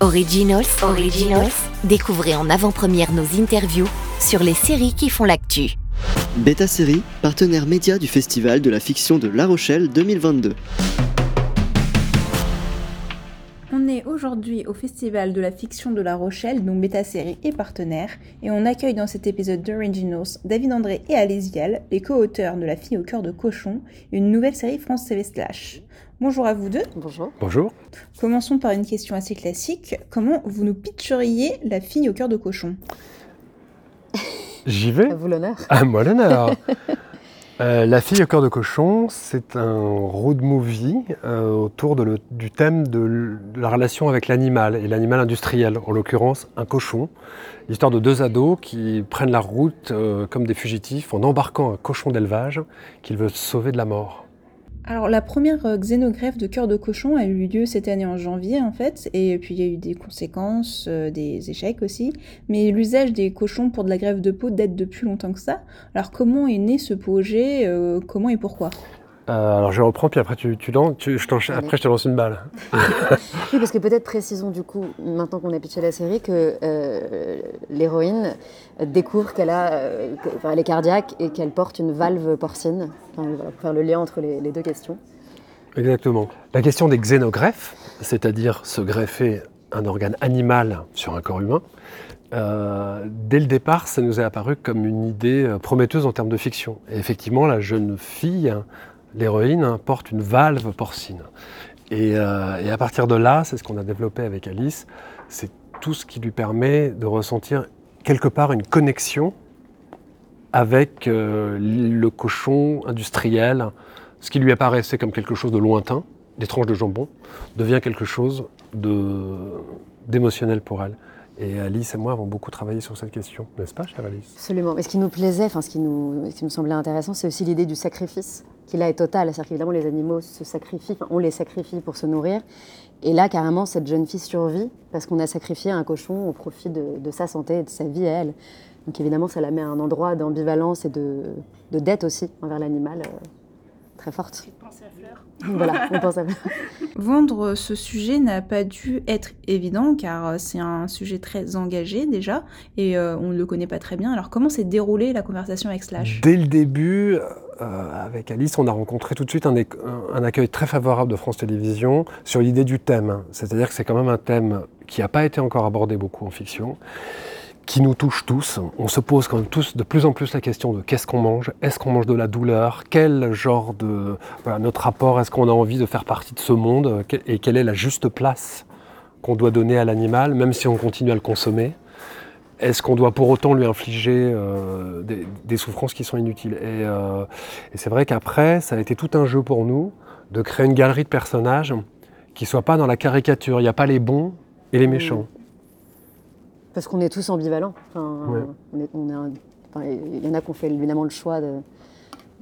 Originals, Originals, découvrez en avant-première nos interviews sur les séries qui font l'actu. Beta Série, partenaire média du Festival de la fiction de La Rochelle 2022. Aujourd'hui au Festival de la fiction de La Rochelle, dont Beta Série est partenaire, et on accueille dans cet épisode d'Originals David André et Alice Vial, les co-auteurs de La fille au cœur de cochon, une nouvelle série France TV Slash. Bonjour à vous deux. Bonjour. Bonjour. Commençons par une question assez classique. Comment vous nous pitcheriez La fille au cœur de cochon? J'y vais À vous l'honneur. À moi l'honneur. Euh, la fille au cœur de cochon, c'est un road movie euh, autour du thème de la relation avec l'animal, et l'animal industriel, en l'occurrence un cochon. L'histoire de deux ados qui prennent la route euh, comme des fugitifs en embarquant un cochon d'élevage qu'ils veulent sauver de la mort. Alors la première euh, xénogreffe de cœur de cochon a eu lieu cette année en janvier en fait, et puis il y a eu des conséquences, euh, des échecs aussi, mais l'usage des cochons pour de la greffe de peau date depuis longtemps que ça. Alors comment est né ce projet, euh, comment et pourquoi? Euh, alors je reprends, puis après, tu, tu tu- je après je te lance une balle. Oui, parce que peut-être précisons du coup, maintenant qu'on a pitché la série, que euh, l'héroïne découvre qu'elle a, euh, elle est cardiaque et qu'elle porte une valve porcine. Enfin, voilà, pour faire le lien entre les, les deux questions. Exactement. La question des xénogreffes, c'est-à-dire se greffer un organe animal sur un corps humain, euh, dès le départ, ça nous est apparu comme une idée prometteuse en termes de fiction. Et effectivement, la jeune fille, l'héroïne, porte une valve porcine. Et, euh, et à partir de là, c'est ce qu'on a développé avec Alice, c'est tout ce qui lui permet de ressentir quelque part une connexion avec euh, le cochon industriel, ce qui lui apparaissait comme quelque chose de lointain, des tranches de jambon, devient quelque chose d'émotionnel pour elle. Et Alice et moi avons beaucoup travaillé sur cette question, n'est-ce pas, chère Alice? Absolument. Mais ce qui nous plaisait, enfin ce qui nous semblait intéressant, c'est aussi l'idée du sacrifice, qui là est total. C'est-à-dire qu'évidemment, les animaux se sacrifient, on les sacrifie pour se nourrir. Et là, carrément, cette jeune fille survit parce qu'on a sacrifié un cochon au profit de, de sa santé et de sa vie à elle. Donc évidemment, ça la met à un endroit d'ambivalence et de, de dette aussi envers l'animal euh, très forte. Voilà, on pense à Vendre ce sujet n'a pas dû être évident car euh, c'est un sujet très engagé déjà et euh, on ne le connaît pas très bien. Alors comment s'est déroulée la conversation avec Slash? Dès le début, euh, avec Alice, on a rencontré tout de suite un, un- accueil très favorable de France Télévisions sur l'idée du thème. C'est-à-dire que c'est quand même un thème qui n'a pas été encore abordé beaucoup en fiction, qui nous touche tous. On se pose quand même tous de plus en plus la question de qu'est-ce qu'on mange? Est-ce qu'on mange de la douleur? Quel genre de... Voilà, notre rapport, est-ce qu'on a envie de faire partie de ce monde? Et quelle est la juste place qu'on doit donner à l'animal, même si on continue à le consommer? Est-ce qu'on doit pour autant lui infliger euh, des, des souffrances qui sont inutiles? Et, euh, et c'est vrai qu'après, ça a été tout un jeu pour nous de créer une galerie de personnages qui ne soient pas dans la caricature. Il n'y a pas les bons et les méchants. Parce qu'on est tous ambivalents. Enfin, Ouais. on est- on est un- enfin, il y en a qui ont fait évidemment le choix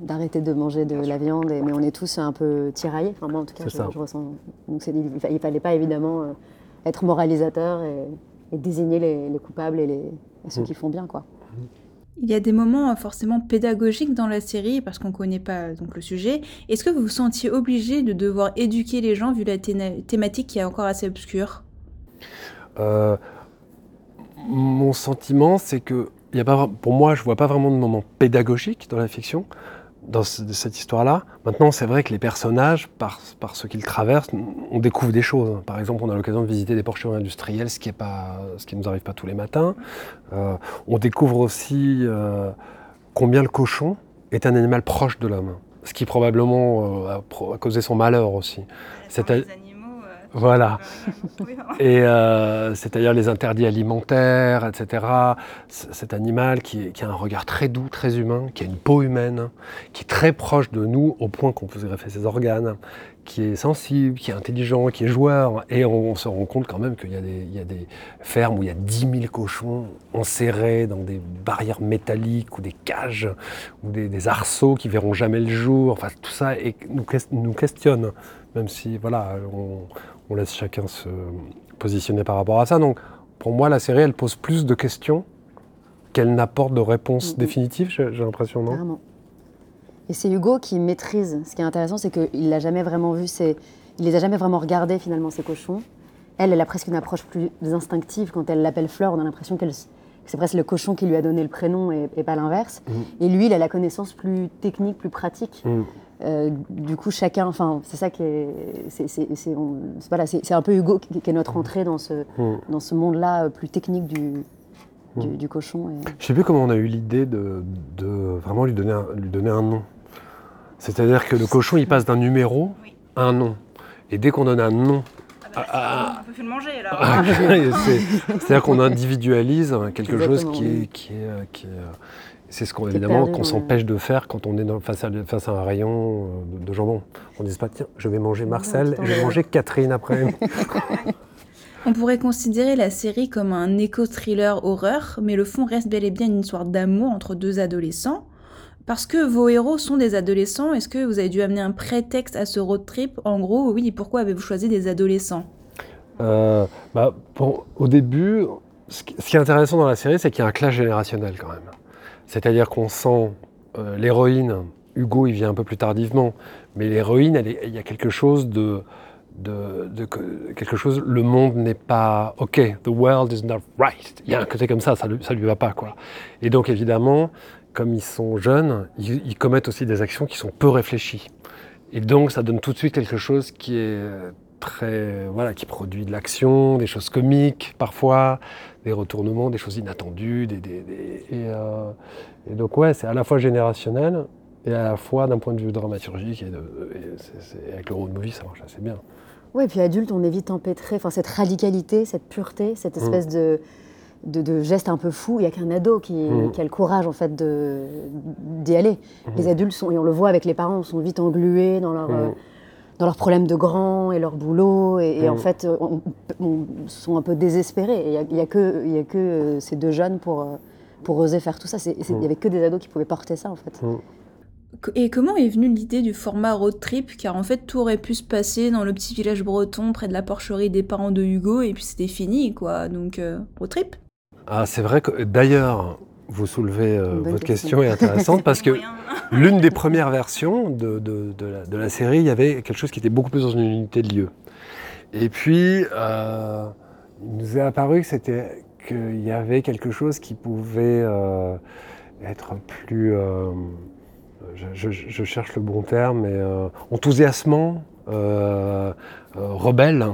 d'arrêter de manger de la viande, et- mais on est tous un peu tiraillés. Enfin, moi, en tout cas, je, ressens. Donc, il, il fallait pas évidemment euh, être moralisateur et, et désigner les, les coupables et, les, et ceux Mm. qui font bien, quoi. Il y a des moments euh, forcément pédagogiques dans la série parce qu'on ne connaît pas euh, donc le sujet. Est-ce que vous vous sentiez obligé de devoir éduquer les gens vu la thématique qui est encore assez obscure? Euh, mon sentiment, c'est que il y a pas, pour moi, je vois pas vraiment de moment pédagogique dans la fiction, dans cette histoire-là. Maintenant, c'est vrai que les personnages, par, par ce qu'ils traversent, on découvre des choses. Par exemple, on a l'occasion de visiter des porcheries industrielles, ce qui est pas, ce qui nous arrive pas tous les matins. Euh, on découvre aussi euh, combien le cochon est un animal proche de l'homme, ce qui probablement euh, a, causé son malheur aussi. C'est Voilà. Et euh, c'est-à-dire les interdits alimentaires, etc. Cet animal qui, a un regard très doux, très humain, qui a une peau humaine, qui est très proche de nous au point qu'on peut se greffer ses organes, qui est sensible, qui est intelligent, qui est joueur. Et on, on se rend compte quand même qu'il y, a des- il y a des fermes où il y a 10 000 cochons enserrés dans des barrières métalliques ou des cages ou des, des arceaux qui verront jamais le jour. Enfin, tout ça nous, ques- nous questionne, même si voilà, on, on laisse chacun se positionner par rapport à ça. Donc, pour moi, la série, elle pose plus de questions qu'elle n'apporte de réponses Mhm. définitives, j'ai l'impression, non? Et c'est Hugo qui maîtrise. Ce qui est intéressant, c'est qu'il n'a jamais vraiment vu. Il les a jamais vraiment regardés, finalement, ces cochons. elle, elle a presque une approche plus instinctive. Quand elle l'appelle Fleur, on a l'impression qu'elle c'est presque le cochon qui lui a donné le prénom et, pas l'inverse. Mm. Et lui, il a la connaissance plus technique, plus pratique. Mm. Euh, du coup, chacun, enfin, c'est ça qui est, c'est, c'est, c'est, on- c'est- voilà, c'est, c'est un peu Hugo qui, qui est notre entrée dans ce, Mm. dans ce monde-là euh, plus technique du, du, Mm. du cochon. Et... Je sais plus comment on a eu l'idée de, de vraiment lui donner, un, lui donner un nom. C'est-à-dire que le cochon, il passe d'un numéro à un nom. Et dès qu'on donne un nom Ah, On peut plus le manger là. Ah, c'est- C'est-à-dire qu'on individualise quelque chose qui est, oui. qui est, euh, qui est, euh, c'est ce qu'on évidemment qu'on s'empêche de faire quand on est dans- face, à, face à un rayon euh, de, de jambon. On ne dit pas tiens, je vais manger Marcel je vais manger Catherine après. On pourrait considérer la série comme un éco-thriller horreur, mais le fond reste bel et bien une histoire d'amour entre deux adolescents. Parce que vos héros sont des adolescents, est-ce que vous avez dû amener un prétexte à ce road trip? En gros, oui, pourquoi avez-vous choisi des adolescents? Euh, bah, au début, ce qui, est intéressant dans la série, c'est qu'il y a un clash générationnel quand même. C'est-à-dire qu'on sent euh, l'héroïne, Hugo, il vient un peu plus tardivement, mais l'héroïne, il y a quelque chose de, de, de que- quelque chose. Le monde n'est pas OK. The world is not right. Il y a un côté comme ça, ça, ça lui va pas. Et donc évidemment, comme ils sont jeunes, ils, ils commettent aussi des actions qui sont peu réfléchies. Et donc ça donne tout de suite quelque chose qui est très voilà qui produit de l'action, des choses comiques parfois, des retournements, des choses inattendues, des, des- des- et, euh, et donc ouais c'est à la fois générationnel et à la fois d'un point de vue dramaturgique et, de, avec le road movie ça marche assez bien. Oui, et puis adulte, on est vite empêtré. Enfin, cette radicalité, cette pureté, Mm. cette espèce de, de, de geste un peu fou. Il n'y a qu'un ado qui, Mm. qui a le courage en fait de d'y aller. Mm. Les adultes sont, et on le voit avec les parents, sont vite englués dans leur Mm. euh, dans leurs problèmes de grands et leur boulot, et, et en fait, on, on- sont un peu désespérés. Il n'y a, y a que y a que euh, ces deux jeunes pour euh, pour oser faire tout ça. Il n'y avait que des ados qui pouvaient porter ça en fait. Et comment est venue l'idée du format road trip? Car en fait, tout aurait pu se passer dans le petit village breton près de la porcherie des parents de Hugo, et puis c'était fini, quoi. Donc, euh, road trip? Ah c'est vrai que d'ailleurs vous soulevez euh, votre question. question est intéressante parce que. L'une des premières versions de, de- de la, de la série, il y avait quelque chose qui était beaucoup plus dans une unité de lieu. Et puis, euh, il nous est apparu que c'était qu'il y avait quelque chose qui pouvait euh, être plus, euh, je, je- je cherche le bon terme, mais euh, enthousiasmant, euh, euh, rebelle,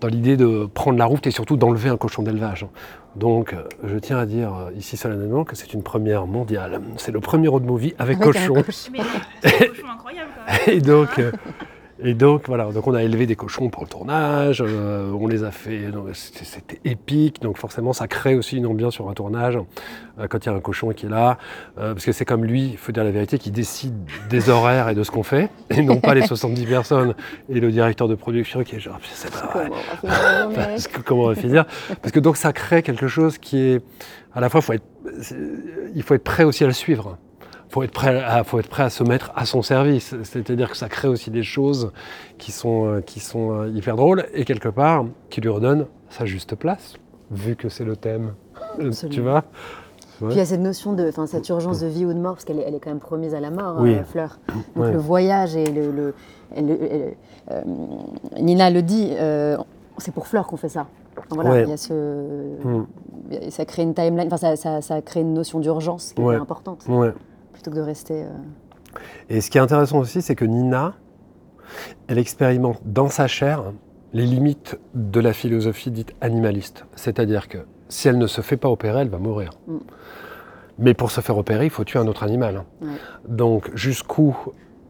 dans l'idée de prendre la route et surtout d'enlever un cochon d'élevage. Donc, euh, je tiens à dire euh, ici solennellement que c'est une première mondiale. C'est le premier road movie avec, Avec un cochon. Mais un cochon incroyable quand même. Et donc, euh, et donc voilà, donc on a élevé des cochons pour le tournage, euh, on les a fait, c'était épique, donc forcément ça crée aussi une ambiance sur un tournage euh, quand il y a un cochon qui est là, euh, parce que c'est comme lui, il faut dire la vérité, qui décide des horaires et de ce qu'on fait, et non pas les 70 personnes et le directeur de production qui est genre, sais pas, Comment on va finir la journée parce que, comment on va finir Parce que donc ça crée quelque chose qui est à la fois faut être, c'est- il faut être prêt aussi à le suivre. Faut être prêt à, faut être prêt à se mettre à son service. C'est-à-dire que ça crée aussi des choses qui sont, euh, qui sont euh, hyper drôles et quelque part qui lui redonnent sa juste place, vu que c'est le thème. Euh, Absolument. Tu vois Puis il y a cette notion de, enfin cette urgence de vie ou de mort, parce qu'elle est, elle est quand même promise à la mort, Oui. euh, Fleur. Donc Ouais. le voyage et le, euh, Nina le dit, euh, c'est pour Fleur qu'on fait ça. Voilà, Ouais. il y a ce, Mm. a- ça crée une timeline, enfin ça, ça, ça crée une notion d'urgence qui est importante. Plutôt que de rester. euh, Et ce qui est intéressant aussi, c'est que Nina, elle expérimente dans sa chair les limites de la philosophie dite animaliste. C'est-à-dire que si elle ne se fait pas opérer, elle va mourir. Mm. Mais pour se faire opérer, il faut tuer un autre animal. Ouais. Donc jusqu'où,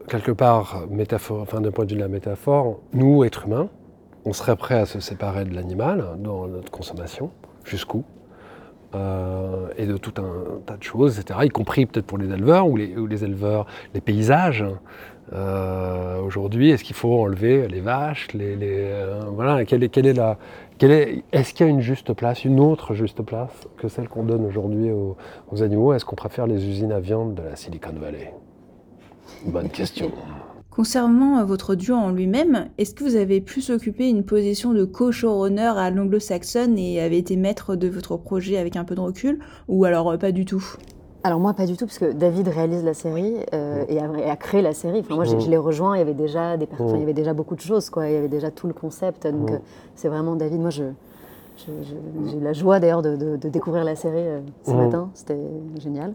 quelque part, métaphore, enfin d'un point de vue de la métaphore, nous, êtres humains, on serait prêt à se séparer de l'animal dans notre consommation? Jusqu'où? Euh, et de tout un tas de choses, etc., y compris peut-être pour les éleveurs ou les, éleveurs, les paysages. Euh, Aujourd'hui, est-ce qu'il faut enlever les vaches les, euh, Voilà, quelle est, la. Quelle est, est-ce qu'il y a une juste place, une autre juste place que celle qu'on donne aujourd'hui aux animaux? Est-ce qu'on préfère les usines à viande de la Silicon Valley? Bonne question. Concernant euh, votre duo en lui-même, est-ce que vous avez pu s'occuper une position de co-showrunner à l'anglo-saxonne et avez été maître de votre projet avec un peu de recul, ou alors euh, pas du tout? Alors moi pas du tout parce que David réalise la série euh, et, a, et a créé la série. Enfin, moi je, je l'ai rejoint, il y avait déjà des enfin, il y avait déjà beaucoup de choses quoi, il y avait déjà tout le concept. Donc Mm. euh, c'est vraiment David. Moi je- j'ai eu la joie d'ailleurs de, de- de découvrir la série euh, ce Mm. matin. C'était génial.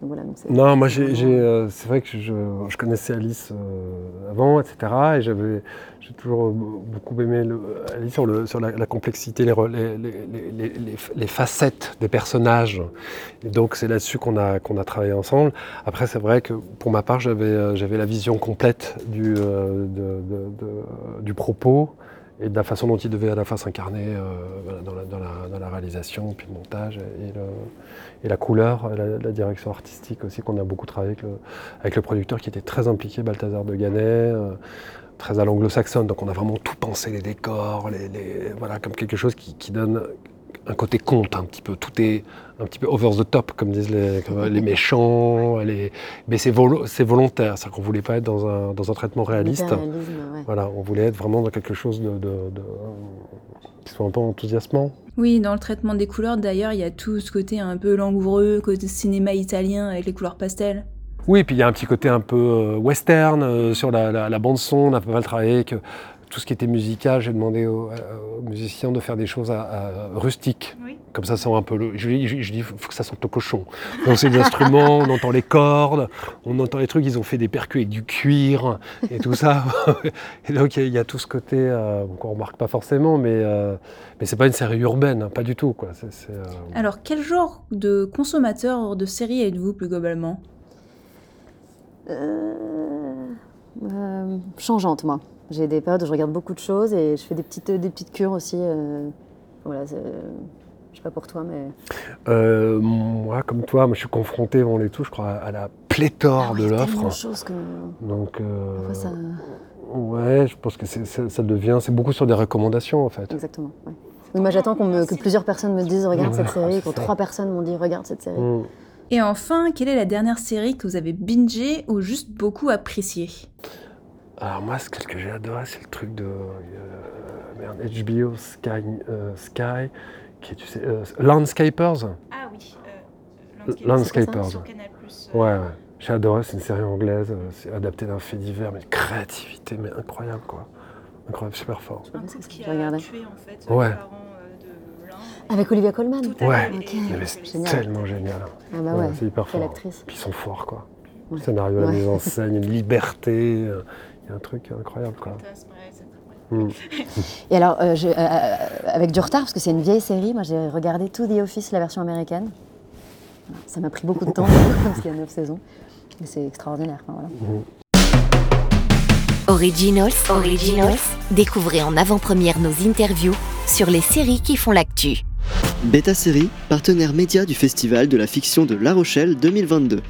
Donc voilà. Donc c'est- Non, moi, euh, c'est vrai que je, je connaissais Alice euh, avant, etc. Et j'avais, j'ai toujours beaucoup aimé le, Alice sur, le, sur la, la complexité, les, facettes des personnages. Et donc, c'est là-dessus qu'on a, qu'on a travaillé ensemble. Après, c'est vrai que pour ma part, j'avais, j'avais la vision complète de- du propos et de la façon dont il devait à la fois s'incarner euh, dans, la, réalisation, puis le montage et, la couleur, la, direction artistique aussi, qu'on a beaucoup travaillé avec le, producteur qui était très impliqué, Balthazar de Gannet, euh, très à l'anglo-saxonne. Donc on a vraiment tout pensé, les décors, les, voilà, comme quelque chose qui donne un côté conte un petit peu. Tout est un petit peu over the top, comme disent les, comme les méchants. Les... Mais c'est volo- c'est volontaire, c'est-à-dire qu'on ne voulait pas être dans un, dans un traitement réaliste. Ouais. Voilà, on voulait être vraiment dans quelque chose de, de- de- qui soit un peu enthousiasmant. Oui, dans le traitement des couleurs, d'ailleurs, il y a tout ce côté un peu langoureux, côté cinéma italien avec les couleurs pastel. Oui, puis il y a un petit côté un peu euh, western euh, sur la, la- la bande son. On a pas mal travaillé avec euh, tout ce qui était musical. J'ai demandé aux, euh, aux musiciens de faire des choses à- à- rustiques. Oui. Comme ça sent un peu le. Je, dis- je, je dis, faut que ça sente le cochon. Donc c'est des instruments, on entend les cordes, on entend les trucs. Ils ont fait des percus avec du cuir et tout ça. et donc il y, a- il y a tout ce côté euh, qu'on remarque pas forcément, mais euh, mais c'est pas une série urbaine, hein, pas du tout quoi. Euh, Alors, quel genre de consommateur de séries êtes-vous plus globalement? Euh, euh, changeante, moi. J'ai des périodes où je regarde beaucoup de choses et je fais des petites, des petites cures aussi. euh, voilà, je sais pas pour toi, mais. Euh, moi, comme toi, moi, je suis confronté, on l'est tous, je crois, à la pléthore Ah de l'offre. tellement de choses que. Donc, euh, Parfois, ça. ouais, je pense que ça devient, c'est beaucoup sur des recommandations en fait. Exactement. ouais. Oui, moi, j'attends que plusieurs personnes me disent regarde Ouais, cette série, quand trois personnes m'ont dit regarde cette série. Mm. Et enfin, quelle est la dernière série que vous avez bingé ou juste beaucoup appréciée? Alors moi, ce que j'ai adoré, c'est le truc de euh, merde, HBO Sky, euh, Sky, qui est, tu sais, euh, Landscapers. Ah oui. euh, Landscapers. Landscape. Sur Canal+. euh, Ouais, ouais. J'ai adoré, c'est une série anglaise, c'est adapté d'un fait divers, mais créativité, mais incroyable quoi. Incroyable, super fort. Un couple qui a tué en fait Ouais. les parents de l'un. Avec Olivia Colman Tout à Ouais. fait. Ok. Et- Mais et- c'est Génial. tellement génial. Ah bah ouais, c'est hyper quelle fort. actrice. Puis ils sont forts quoi. Ouais. Le scénario, la Ouais. mise en scène, une liberté, il y a un truc incroyable quoi. Mm. Et alors, euh, je- euh, euh, avec du retard, parce que c'est une vieille série, moi j'ai regardé tout The Office, la version américaine. Ça m'a pris beaucoup de temps, parce qu'il y a neuf saisons. Mais c'est extraordinaire. voilà. Originals, Originals, découvrez en avant-première nos interviews sur les séries qui font l'actu. Beta Série, partenaire média du Festival de la fiction de La Rochelle 2022.